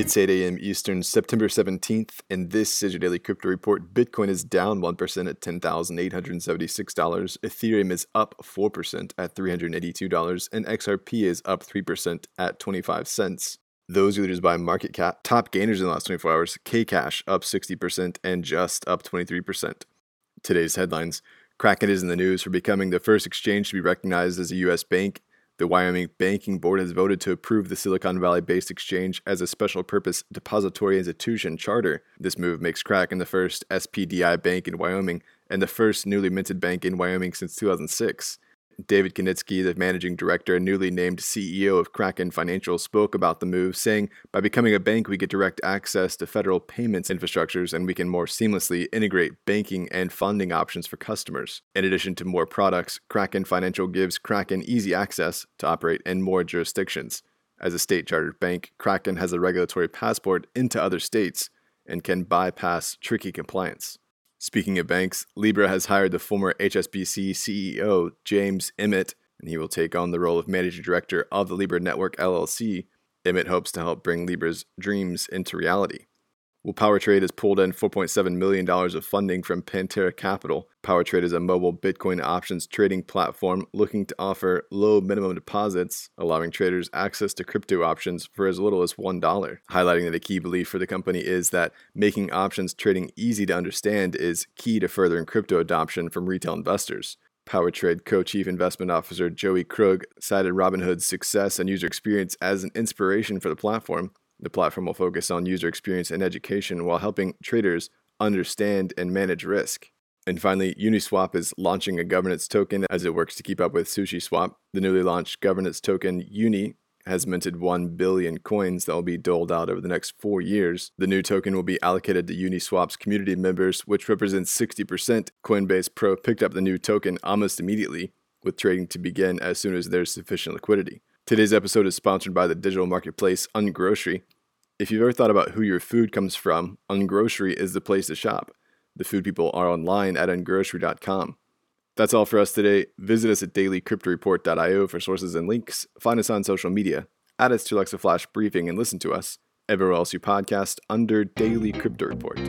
It's 8 a.m. Eastern, September 17th, and this is your daily crypto report. Bitcoin is down 1% at $10,876. Ethereum is up 4% at $382, and XRP is up 3% at 25 cents. Those leaders by market cap. Top gainers in the last 24 hours Kcash up 60% and Just up 23%. Today's headlines Kraken is in the news for becoming the first exchange to be recognized as a U.S. bank the Wyoming Banking Board has voted to approve the Silicon Valley based exchange as a special purpose depository institution charter. This move makes Kraken the first SPDI bank in Wyoming and the first newly minted bank in Wyoming since 2006. David Kinitsky, the managing director and newly named CEO of Kraken Financial, spoke about the move, saying, By becoming a bank, we get direct access to federal payments infrastructures and we can more seamlessly integrate banking and funding options for customers. In addition to more products, Kraken Financial gives Kraken easy access to operate in more jurisdictions. As a state chartered bank, Kraken has a regulatory passport into other states and can bypass tricky compliance. Speaking of banks, Libra has hired the former HSBC CEO, James Emmett, and he will take on the role of managing director of the Libra Network LLC. Emmett hopes to help bring Libra's dreams into reality. Well, PowerTrade has pulled in $4.7 million of funding from Pantera Capital. PowerTrade is a mobile Bitcoin options trading platform looking to offer low minimum deposits, allowing traders access to crypto options for as little as $1. Highlighting that a key belief for the company is that making options trading easy to understand is key to furthering crypto adoption from retail investors. PowerTrade co chief investment officer Joey Krug cited Robinhood's success and user experience as an inspiration for the platform the platform will focus on user experience and education while helping traders understand and manage risk. And finally, Uniswap is launching a governance token as it works to keep up with SushiSwap. The newly launched governance token Uni has minted 1 billion coins that will be doled out over the next four years. The new token will be allocated to Uniswap's community members, which represents 60%. Coinbase Pro picked up the new token almost immediately, with trading to begin as soon as there's sufficient liquidity. Today's episode is sponsored by the digital marketplace Ungrocery. If you've ever thought about who your food comes from, Ungrocery is the place to shop. The food people are online at ungrocery.com. That's all for us today. Visit us at dailycryptoreport.io for sources and links. Find us on social media. Add us to Alexa Flash Briefing and listen to us everywhere else you podcast under Daily Crypto Report.